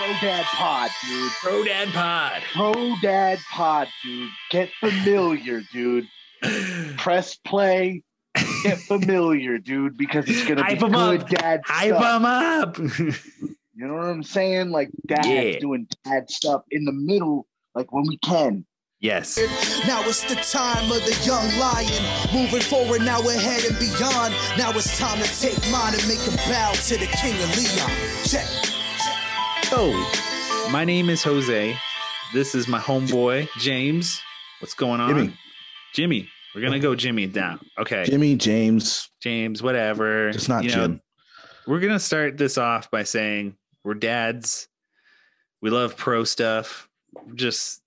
Pro Dad Pod, dude. Pro Dad Pod. Pro Dad Pod, dude. Get familiar, dude. Press play. Get familiar, dude, because it's gonna be Hype 'em good up. dad Hype stuff. them up. You know what I'm saying? Like dad Yeah. doing dad stuff in the middle, like when we can. yes. Now it's the time of the young lion. Moving forward, now ahead and beyond. Now it's time to take mine and make a bow to the king of Leon. Check. So, my name is Jose. This is my homeboy, James. What's going on? Jimmy. Jimmy. We're going to go Jimmy down. Okay. Jimmy, James, James, whatever. It's not You know, Jim. we're going to start this off by saying we're dads. We love pro stuff. We're just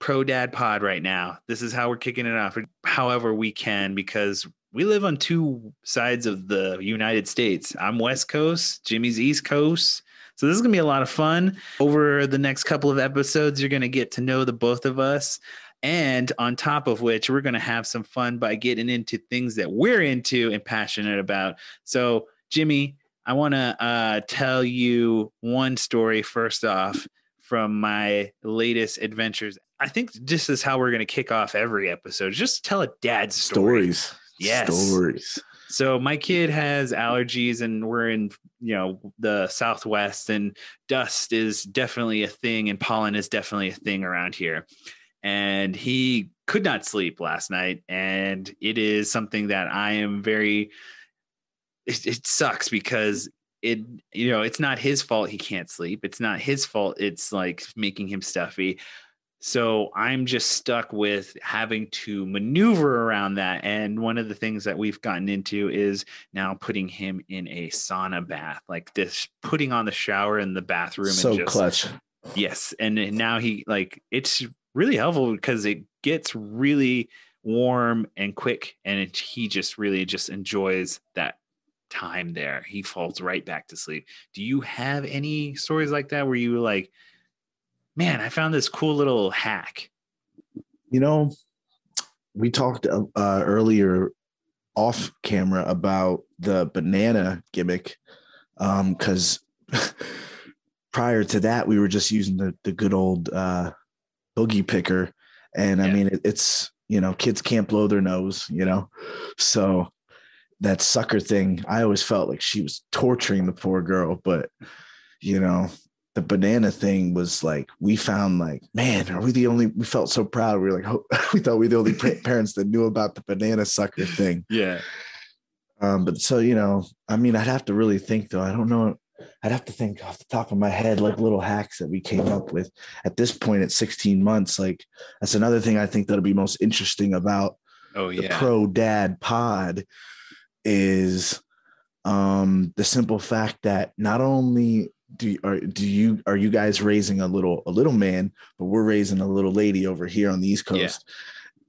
pro dad pod right now. This is how we're kicking it off, however we can, because we live on two sides of the United States. I'm West Coast, Jimmy's East Coast. So this is going to be a lot of fun. Over the next couple of episodes, you're going to get to know the both of us. And on top of which, we're going to have some fun by getting into things that we're into and passionate about. So, Jimmy, I want to uh, tell you one story first off from my latest adventures. I think this is how we're going to kick off every episode. Just tell a dad's story. Stories. Yes. Stories. So my kid has allergies, and we're in you know the Southwest, and dust is definitely a thing, and pollen is definitely a thing around here. And he could not sleep last night, and it is something that I am very. It, it sucks because it you know it's not his fault he can't sleep. It's not his fault. It's like making him stuffy. So I'm just stuck with having to maneuver around that. And one of the things that we've gotten into is now putting him in a sauna bath, like this, putting on the shower in the bathroom. So and just, clutch. Yes. And now he, like, it's really helpful because it gets really warm and quick. And it, he just really just enjoys that time there. He falls right back to sleep. Do you have any stories like that where you like, man, I found this cool little hack? You know, we talked uh, uh, earlier off camera about the banana gimmick because prior to that, we were just using the, the good old uh, boogie picker. And I mean, it, it's, you know, kids can't blow their nose, you know? So that sucker thing, I always felt like she was torturing the poor girl, but, you know, the banana thing was like we found like man are we the only we felt so proud. We were like oh, we thought we were the only parents that knew about the banana sucker thing. Yeah. um but so you know i mean i'd have to really think though. I don't know. I'd have to think off the top of my head like little hacks that we came up with at this point at 16 months. Like that's another thing i think that'll be most interesting about Oh, the yeah. pro dad pod is um the simple fact that not only do you, are do you are you guys raising a little a little man but we're raising a little lady over here on the east Yeah. coast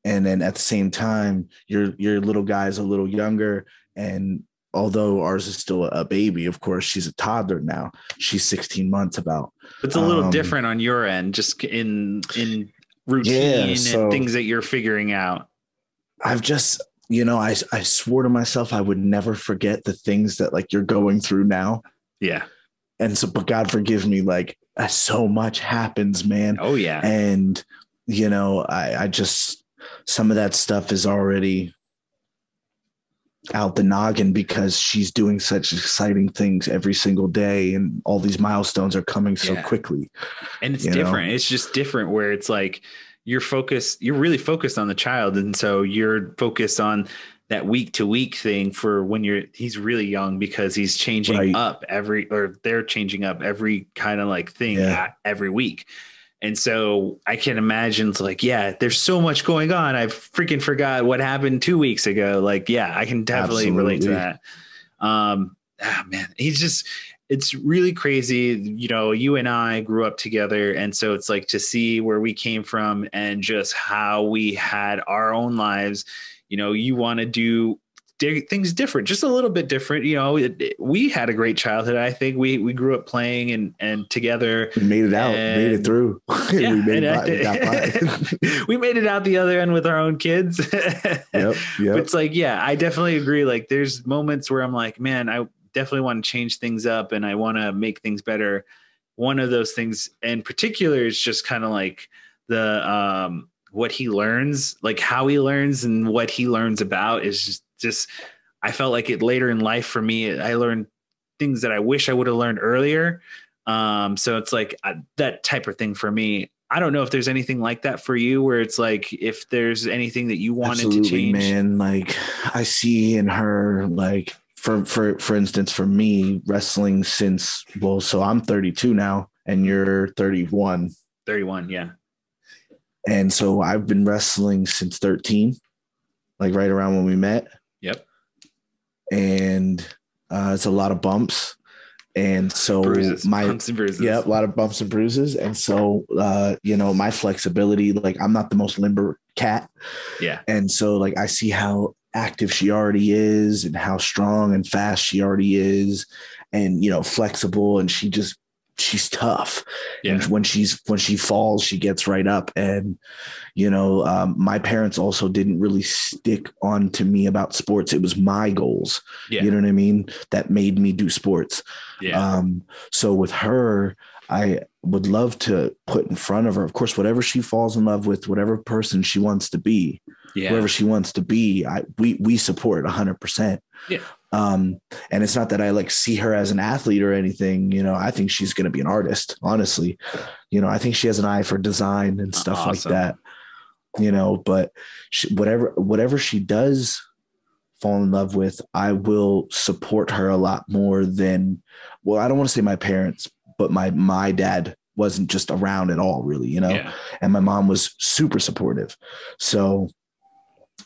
and then at the same time your your little guy's a little younger and although ours is still a baby of course she's a toddler now she's 16 months about It's a little Um, different on your end, just in in routine so- and things that you're figuring out. I've just, you know, I I swore to myself I would never forget the things that like you're going through now. Yeah. And so, but God forgive me, like uh, so much happens, man. Oh yeah. And you know, I I just some of that stuff is already out the noggin because she's doing such exciting things every single day and all these milestones are coming so Yeah. quickly. and it's you know? different. It's just different where it's like you're focused. You're really focused on the child, and so you're focused on that week to week thing for when you're he's really young because he's changing Right. up every or they're changing up every kind of like thing Yeah. every week. And so I can imagine it's like, yeah, there's so much going on. I freaking forgot what happened two weeks ago. Like, yeah, I can definitely relate to that. Um, ah, man, he's just, it's really crazy. You know, you and I grew up together. And so it's like to see where we came from and just how we had our own lives. You know, you want to do things different, just a little bit different. You know, it, it- we had a great childhood. I think we we grew up playing and and together. We made it out, made it through. Yeah, we made it I- by, we got by. we made it out the other end with our own kids. yep, yep. it's like, yeah, I definitely agree. Like, there's moments where I'm like, man, I definitely want to change things up and I want to make things better one of those things in particular is just kind of like the um what he learns, like how he learns and what he learns about is just just I felt like it later in life for me. I learned things that I wish I would have learned earlier. Um, so it's like uh, that type of thing for me. I don't know if there's anything like that for you, where it's like if there's anything that you wanted Absolutely, to change. man. Like I see in her, like for for for instance, for me, wrestling since well, so I'm 32 now, and you're 31, 31, yeah, and so I've been wrestling since 13, like right around when we met. Yep. And uh, it's a lot of bumps, and so bruises, my bumps and bruises. yeah, a lot of bumps and bruises, and so uh, you know my flexibility, like I'm not the most limber cat, yeah, and so like I see how active she already is and how strong and fast she already is and you know flexible and she just she's tough. Yeah. and when she's when she falls she gets right up. And you know um, my parents also didn't really stick on to me about sports. It was my goals. Yeah, you know what i mean? That made me do sports. Yeah, um, so with her, I would love to put in front of her, of course, whatever she falls in love with, whatever person she wants to be, yeah, whoever she wants to be, I we we support hundred percent. Yeah. Um, and it's not that I like see her as an athlete or anything, you know, I think she's gonna be an artist, honestly. You know, I think she has an eye for design and stuff like that. You know, but she, whatever whatever she does fall in love with, I will support her a lot more than well, I don't want to say my parents, but my my dad wasn't just around at all, really, you know. yeah, And my mom was super supportive. So,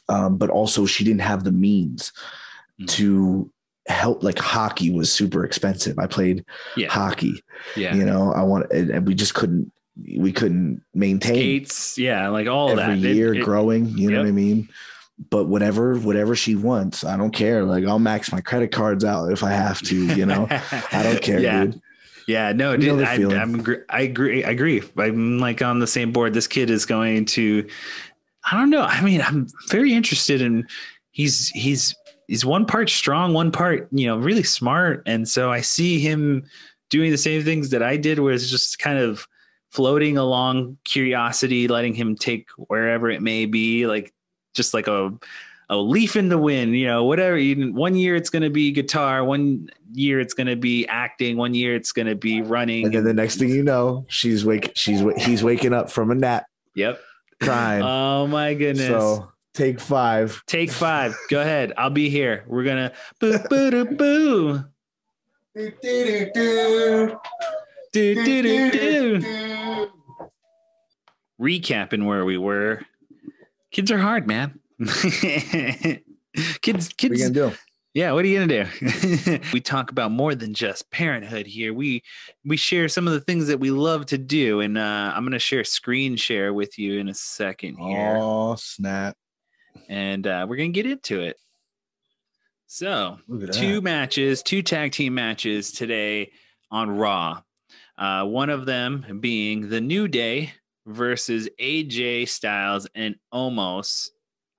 um, but also she didn't have the means Mm. to help. Like hockey was super expensive. I played yeah, hockey, yeah. you know. I want, and, we just couldn't, we couldn't maintain Skates, yeah, like all every that. Year it- growing. You know what I mean? But whatever, whatever she wants, I don't care. Like I'll max my credit cards out if I have to. You know, I don't care, yeah. dude. Yeah, no, dude, I, I'm, I agree. I agree. I'm like on the same board. This kid is going to, I don't know. I mean, I'm very interested in. He's he's he's one part strong, one part you know really smart, and so I see him doing the same things that I did, where it's just kind of floating along curiosity, letting him take wherever it may be, like just like a a leaf in the wind, you know, whatever. You, one year it's going to be guitar, one year it's going to be acting, one year it's going to be running. And then the next thing you know, she's wake, she's he's waking up from a nap, Yep. crying. Oh my goodness. so take five. Take five. Go ahead. I'll be here. We're gonna boo boo doo boo. Do do do do. Recapping where we were. Kids are hard, man. kids, What are you kids. gonna do? Yeah, what are you gonna do? we talk about more than just parenthood here. We we share some of the things that we love to do, and uh, I'm gonna share screen share with you in a second here. Oh snap! and uh, we're gonna get into it. So, two matches, two tag team matches today on Raw. Uh, one of them being the New Day versus AJ Styles and Omos.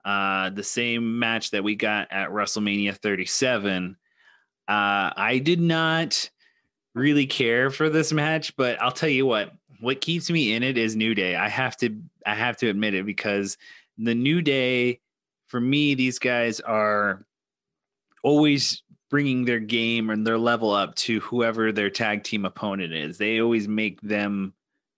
Uh, the same match that we got at WrestleMania 37. Uh, I did not really care for this match, but I'll tell you what. What keeps me in it is New Day. I have to, I have to admit it because the New Day, for me, these guys are always bringing their game and their level up to whoever their tag team opponent is. They always make them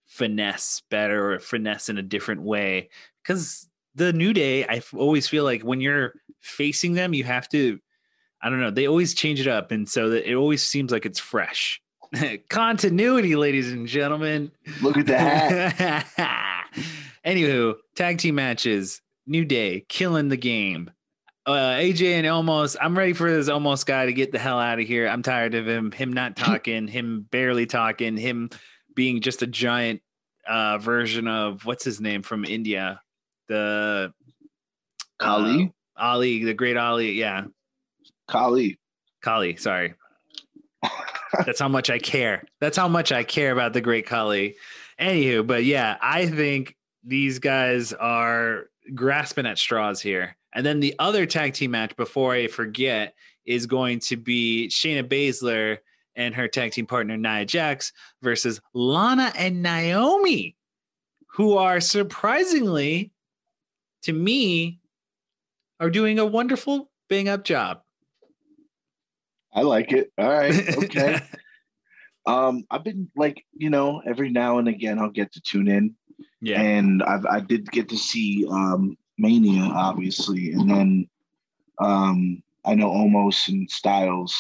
finesse better or finesse in a different way. Because the New Day, I always feel like when you're facing them, you have to, I don't know, they always change it up. And so that it always seems like it's fresh. Continuity, ladies and gentlemen. Look at that. hat. Anywho, tag team matches, New Day killing the game. Uh, AJ and Omos, I'm ready for this Omos guy to get the hell out of here. I'm tired of him, him not talking, him barely talking, him being just a giant uh, version of what's his name from India, the Khali? uh, Ali, the great Ali. Yeah, Khali. Khali. Sorry. That's how much I care. That's how much I care about the great Khali. Anywho, but yeah, I think these guys are grasping at straws here. And then the other tag team match, before I forget, is going to be Shayna Baszler and her tag team partner Nia Jax versus Lana and Naomi, who are surprisingly, to me, are doing a wonderful bang up job. I like it. All right. Okay. um, I've been like, you know, every now and again I'll get to tune in. yeah. And I've I did get to see um Mania, obviously, and then um I know Omos and Styles.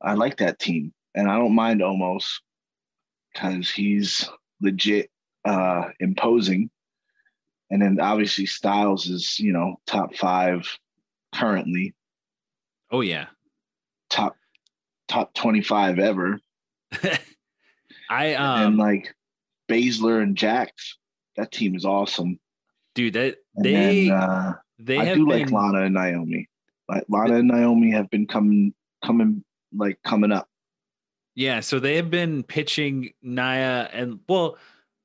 I like that team. And I don't mind Omos because he's legit uh imposing. And then obviously Styles is, you know, top five currently, Oh yeah. top top 25 ever. I and um like Baszler and Jax, that team is awesome. dude that And they then, uh, they I have do been like Lana and Naomi. Like Lana and Naomi have been coming coming like coming up. Yeah, so they have been pitching Nia and well,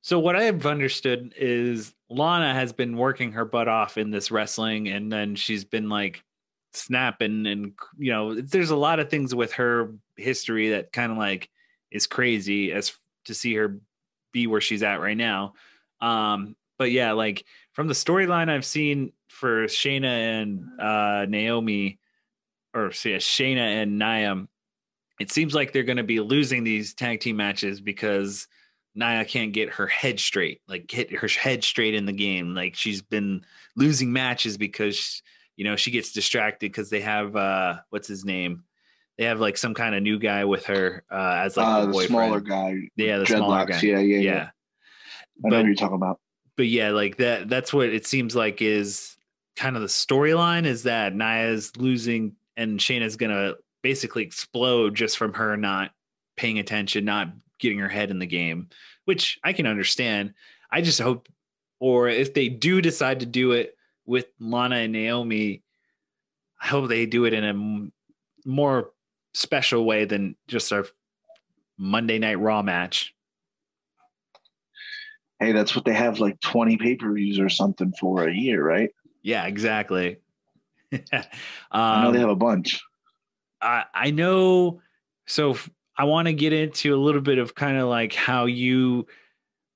so what I have understood is Lana has been working her butt off in this wrestling and then she's been like snapping and you know, there's a lot of things with her history that kind of like is crazy as to see her be where she's at right now. Um but yeah, like from the storyline I've seen for Shayna and uh Naomi or yeah, Shayna and Nia it seems like they're going to be losing these tag team matches because Nia can't get her head straight, like get her head straight in the game. Like she's been losing matches because you know she gets distracted because they have uh what's his name? They have like some kind of new guy with her uh as like uh, the boyfriend. smaller guy. yeah, the smaller guy. Yeah, yeah, yeah. yeah. I know But- what you're talking about. but yeah, like that that's what it seems like is kind of the storyline is that Nia's losing and Shayna's gonna basically explode just from her not paying attention, not getting her head in the game, which I can understand. I just hope or if they do decide to do it with Lana and Naomi, I hope they do it in a more special way than just a Monday night raw match. Hey, that's what they have like 20 pay-per-views or something for a year, right? Yeah, exactly. I know um, they have a bunch. I, I know. So I want to get into a little bit of kind of like how you,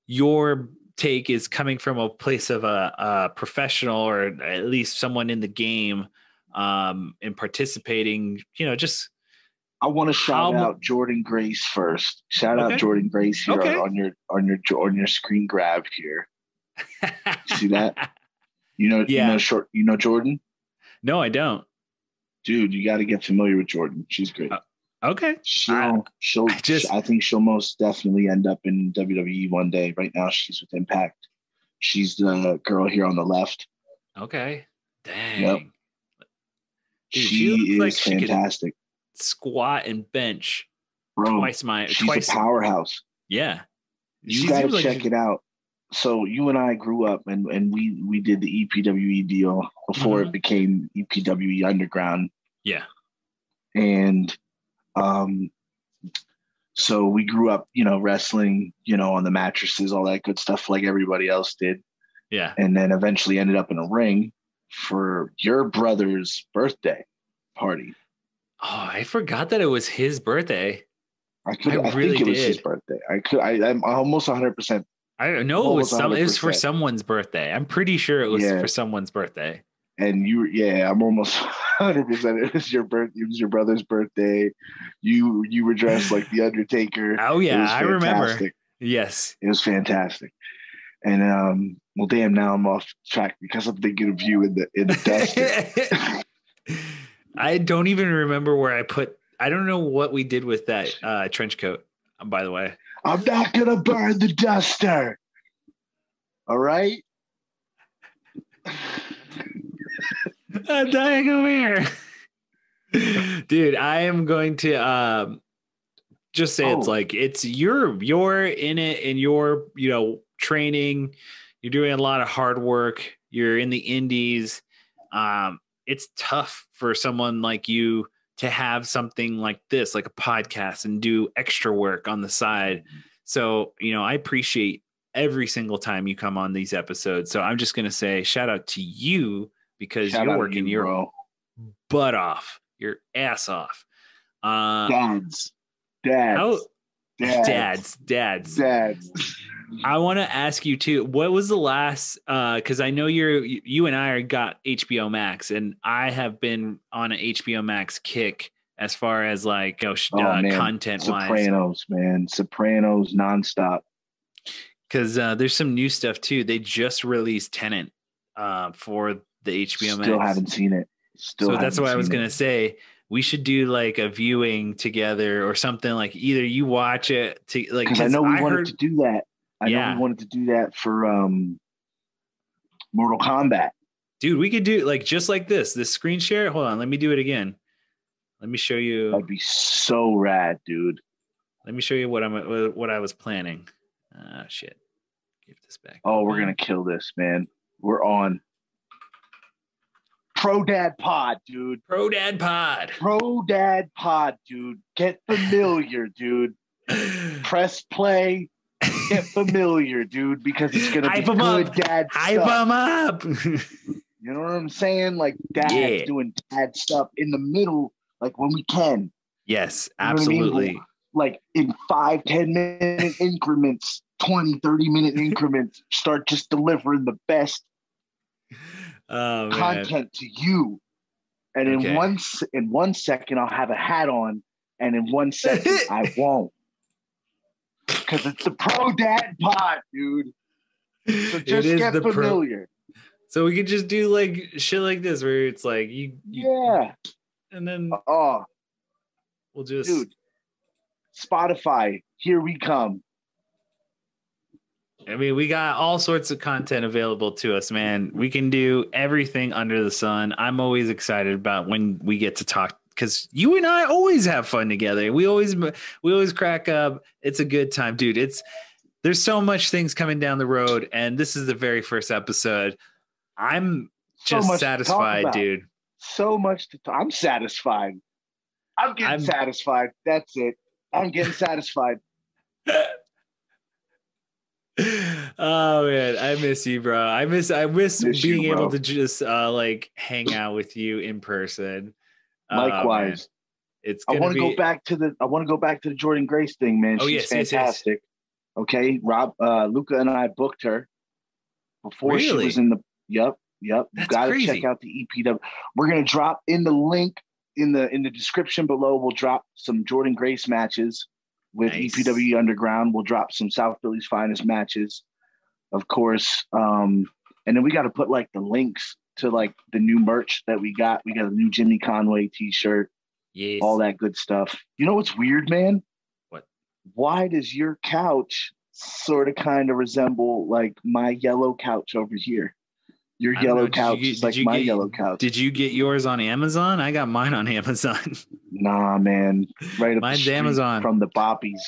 your take is coming from a place of a, a professional or at least someone in the game um, and participating, you know, just I want to shout How out Jordan Grace first. Shout Okay. out Jordan Grace here Okay. on your on your on your screen grab here. See that? You know, Yeah. you know, short. You know Jordan, no, I don't. dude. You got to get familiar with Jordan. She's great. Uh, Okay. She'll, I- she'll. I just- I think she'll most definitely end up in WWE one day. Right now, she's with Impact. She's the girl here on the left. Okay. Dang. Yep. Dude, she she, looks is like she fantastic, Squat and bench bro. twice my she's twice. a powerhouse. Yeah. You She got to seems like check she- it out. So you and I grew up, and and we we did the EPWE deal before Mhm. it became EPWE Underground, Yeah. and um, so we grew up, you know, wrestling, you know, on the mattresses, all that good stuff, like everybody else did, Yeah. and then eventually ended up in a ring for your brother's birthday party. Oh, I forgot that it was his birthday. I could, I I, really think it was his birthday. I could, I, I'm almost 100. percent I know. It was some. It was for someone's birthday. I'm pretty sure it was Yeah. for someone's birthday. And you yeah i'm almost 100% it was your birth it was your brother's birthday you you were dressed like the undertaker Oh yeah, I remember. Yes. it was fantastic and um well damn now i'm off track because i'm thinking of you in the in the duster I don't even remember where I put. I don't know what we did with that uh, trench coat. By the way, i'm not gonna burn the duster all right I'm dying over here, dude. I am going to um, just say it's Oh. like it's you're you're in it and you're you know training. You're doing a lot of hard work. You're in the indies. Um, it's tough for someone like you to have something like this, like a podcast, and do extra work on the side. So, you know, I appreciate every single time you come on these episodes. So I'm just going to say shout out to you because Shout you're working you, your bro. butt off, your ass off. Uh, dads dads, How dads, dads, dads. dads. I want to ask you too. What was the last? Because I know you're you and I are got HBO Max, and I have been on an HBO Max kick as far as like you know, Oh, uh, man. content wise. Sopranos, man, Sopranos nonstop. Because uh, there's some new stuff too. They just released Tenet uh, for the HBO Max. Still haven't seen it. Still, so that's what I was it. gonna say. We should do like a viewing together or something. Like either you watch it to like because I know we wanted heard, to do that. I know we wanted to do that for um Mortal Kombat. dude. We could do like just like this. This screen share. Hold on, let me do it again. Let me show you. That'd be so rad, dude. Let me show you what I'm what I was planning. Ah, shit. Give this back. Oh, we're gonna kill this, man. We're on Pro Dad Pod, dude. Pro Dad Pod. Pro Dad Pod, dude. Get familiar, dude. Press play. Get familiar, dude, because it's gonna Hype be good up. dad Hype stuff. them up. You know what I'm saying? Like dad Yeah. doing dad stuff in the middle, like when we can. yes, You know I mean? absolutely. like in five, 10 minute increments, 20, 30 minute increments, start just delivering the best Oh content to you. And in one in one second, I'll have a hat on, and in one second, I won't. Because it's the pro dad pod, dude. So just get the pro- familiar. So we could just do like shit like this where it's like you, you Yeah. and then Oh, we'll just dude. Spotify, here we come. I mean, we got all sorts of content available to us, man. We can do everything under the sun. I'm always excited about when we get to talk because you and I always have fun together. We always we always crack up. It's a good time, dude. It's there's so much things coming down the road, and this is the very first episode. I'm just talk satisfied, dude. So much to talk. I'm satisfied. I'm getting I'm- satisfied. That's it. I'm getting satisfied. oh man, I miss you, bro. I miss I miss, Miss you, being able to just uh like hang out with you in person. Oh. Likewise. It's I want to be go back to the I want to go back to the Jordan Grace thing, man. Oh, She's yes, yes, yes. fantastic. Okay. Rob uh Luca and I booked her before she was in the Yep, yep. You That's gotta crazy. check out the EPW. We're gonna drop in the link in the in the description below. We'll drop some Jordan Grace matches with Nice. EPW Underground. We'll drop some South Philly's finest matches, of course. Um, and then we got to put like the links to like the new merch that we got. We got a new Jimmy Conway T-shirt yes. all that good stuff. You know what's weird, man? What? Why does your couch sort of kind of resemble like my yellow couch over here? Your don't know. yellow you couch is like my get- yellow couch. Did you get yours on Amazon? I got mine on Amazon. nah, man. Right up Mine's Amazon. from the Boppies.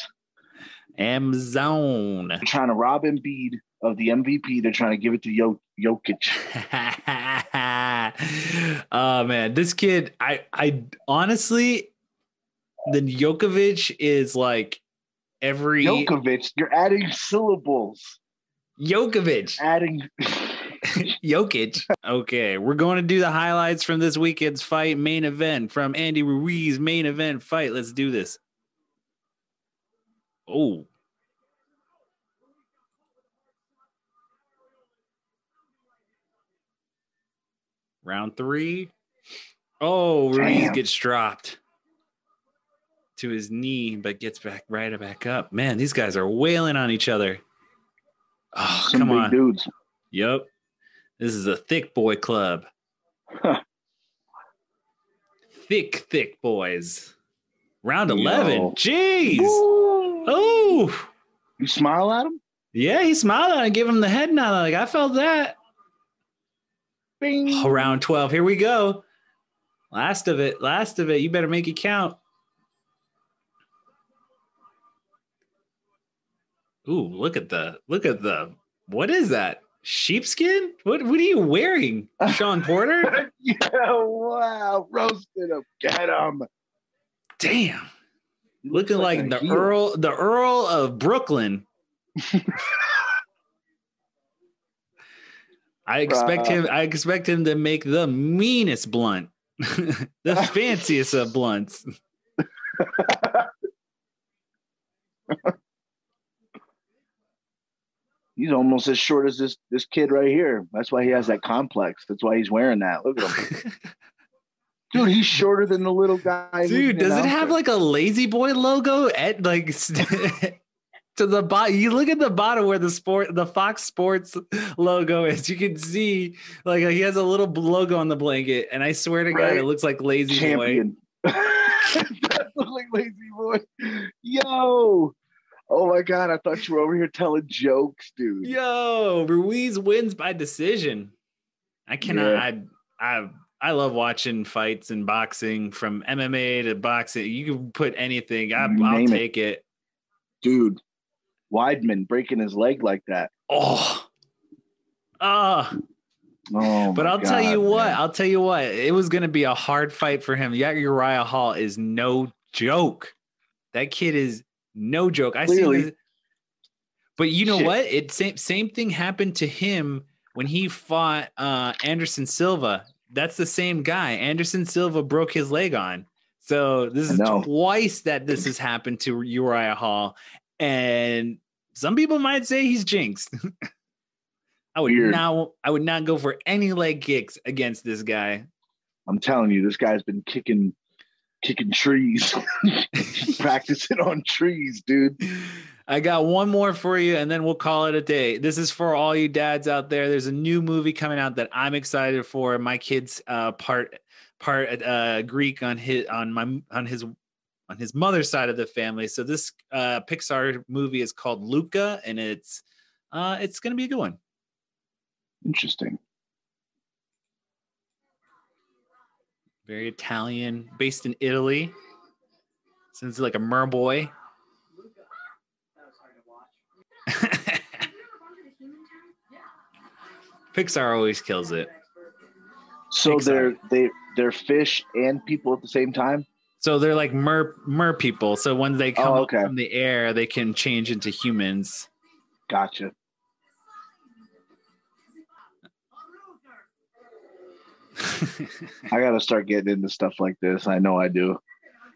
Amazon. They're trying to rob Embiid of the MVP. They're trying to give it to Jok- Jokic. oh man, this kid, I I honestly the Jokovic is like every Jokovic, you're adding syllables. Jokovic. Adding. Jokic. Okay, we're going to do the highlights from this weekend's fight main event from Andy Ruiz main event fight. Let's do this. Oh. Round three. Oh, Ruiz Damn. gets dropped to his knee, but gets back right back up. Man, these guys are wailing on each other. Oh, Some come on. dudes. Yep. This is a thick boy club. thick, thick boys. Round Yo. 11. Jeez. Ooh. Oh, You smile at him? yeah. He smiled at him and gave him the head nod. Like, I felt that. Bing. Oh, round 12. Here we go. Last of it. Last of it. You better make it count. Ooh, look at the look at the what is that? Sheepskin? What what are you wearing? Shawn Porter? yeah, wow. Roasted him. Get him. Damn. Looking Like like, the heel. Earl the Earl of Brooklyn. I expect him I expect him to make the meanest blunt. the fanciest of blunts. he's almost as short as this this kid right here. That's why he has that complex. That's why he's wearing that. Look at him. Dude, he's shorter than the little guy. Dude, does it have like a lazy boy logo at like to the bottom? You look at the bottom where the sport the Fox Sports logo is. You can see like he has a little logo on the blanket, and I swear to God, it looks like La-Z-Boy. champion? look like lazy boy. Yo. Oh my god, I thought you were over here telling jokes, dude. Yo, Ruiz wins by decision. I cannot. Yeah. I I I love watching fights and boxing from MMA to boxing. You can put anything. I, I'll name it. take it. Dude. Weidman breaking his leg like that. Oh, ah. Oh, But I'll tell you what. man. I'll tell you what. It was going to be a hard fight for him. Yeah, Uriah Hall is no joke. That kid is no joke. I see. Clearly. This, but you know Shit. what? It same same thing happened to him when he fought uh, Anderson Silva. That's the same guy. Anderson Silva broke his leg on. So this is twice that this has happened to Uriah Hall, and some people might say he's jinxed. I would Weird. not. I would not go for any leg kicks against this guy. I'm telling you, this guy's been kicking kicking trees. Practicing on trees, dude. I got one more for you, and then we'll call it a day. This is for all you dads out there. There's a new movie coming out that I'm excited for. My kid's uh, part part uh, Greek on his on my on his on his mother's side of the family. So this uh, Pixar movie is called Luca, and it's uh, it's gonna be a good one. Interesting. Very Italian, based in Italy. Sounds like a merboy. Pixar always kills it. So Pixar. they're they they're fish and people at the same time. So they're like mer mer people. So when they come Oh, up from the air, they can change into humans. Gotcha. I gotta start getting into stuff like this. I know I do.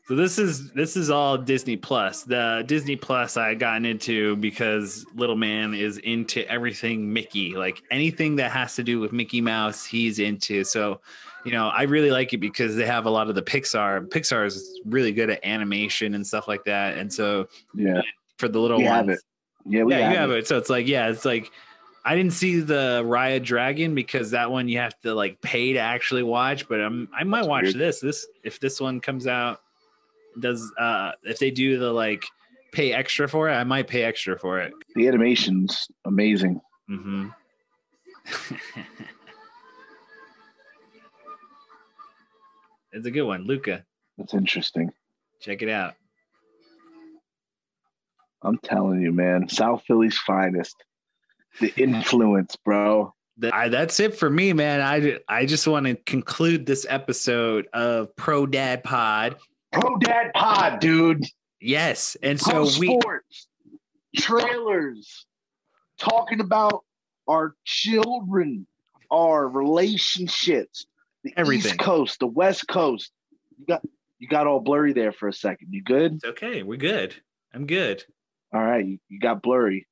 So this is this is all Disney Plus. The Disney Plus I gotten into because little man is into everything Mickey. Like anything that has to do with Mickey Mouse, he's into. So, you know, I really like it because they have a lot of the Pixar. Pixar is really good at animation and stuff like that. And so Yeah. for the little We have ones, it. Yeah, we yeah, have, you have it. it. So it's like, yeah, it's like I didn't see the Raya Dragon because that one you have to like pay to actually watch, but um, I might That's watch weird. this. This if this one comes out, does uh if they do the like pay extra for it, I might pay extra for it. The animation's amazing. hmm it's a good one, Luca. That's interesting. Check it out. I'm telling you, man. South Philly's finest. The influence, bro. That, I, that's it for me, man. I I just want to conclude this episode of Pro Dad Pod. Pro Dad Pod, dude. Yes, and Pro so we sports, trailers, talking about our children, our relationships, the Everything. East Coast, the West Coast. You got you got all blurry there for a second. You good? It's okay. We're good. I'm good. All right, you, you got blurry.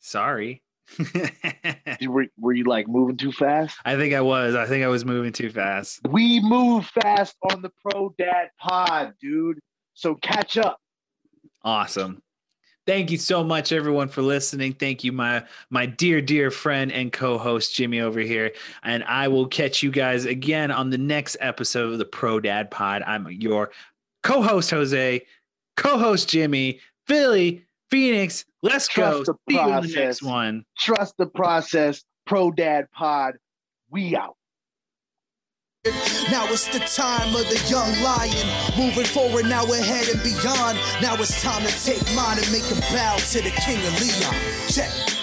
Sorry. Were, were you like moving too fast? I think I was. I think I was moving too fast. We move fast on the Pro Dad Pod, dude. So catch up. Awesome. Thank you so much, everyone, for listening. Thank you, my my dear, dear friend and co-host Jimmy over here. And I will catch you guys again on the next episode of the Pro Dad Pod. I'm your co-host Jose, co-host Jimmy, Philly, Phoenix. Let's go. Trust the See you in the next one. Trust the process. Pro Dad Pod. We out. Now it's the time of the young lion. Moving forward, now ahead and beyond. Now it's time to take mine and make a bow to the king of Leon. Check.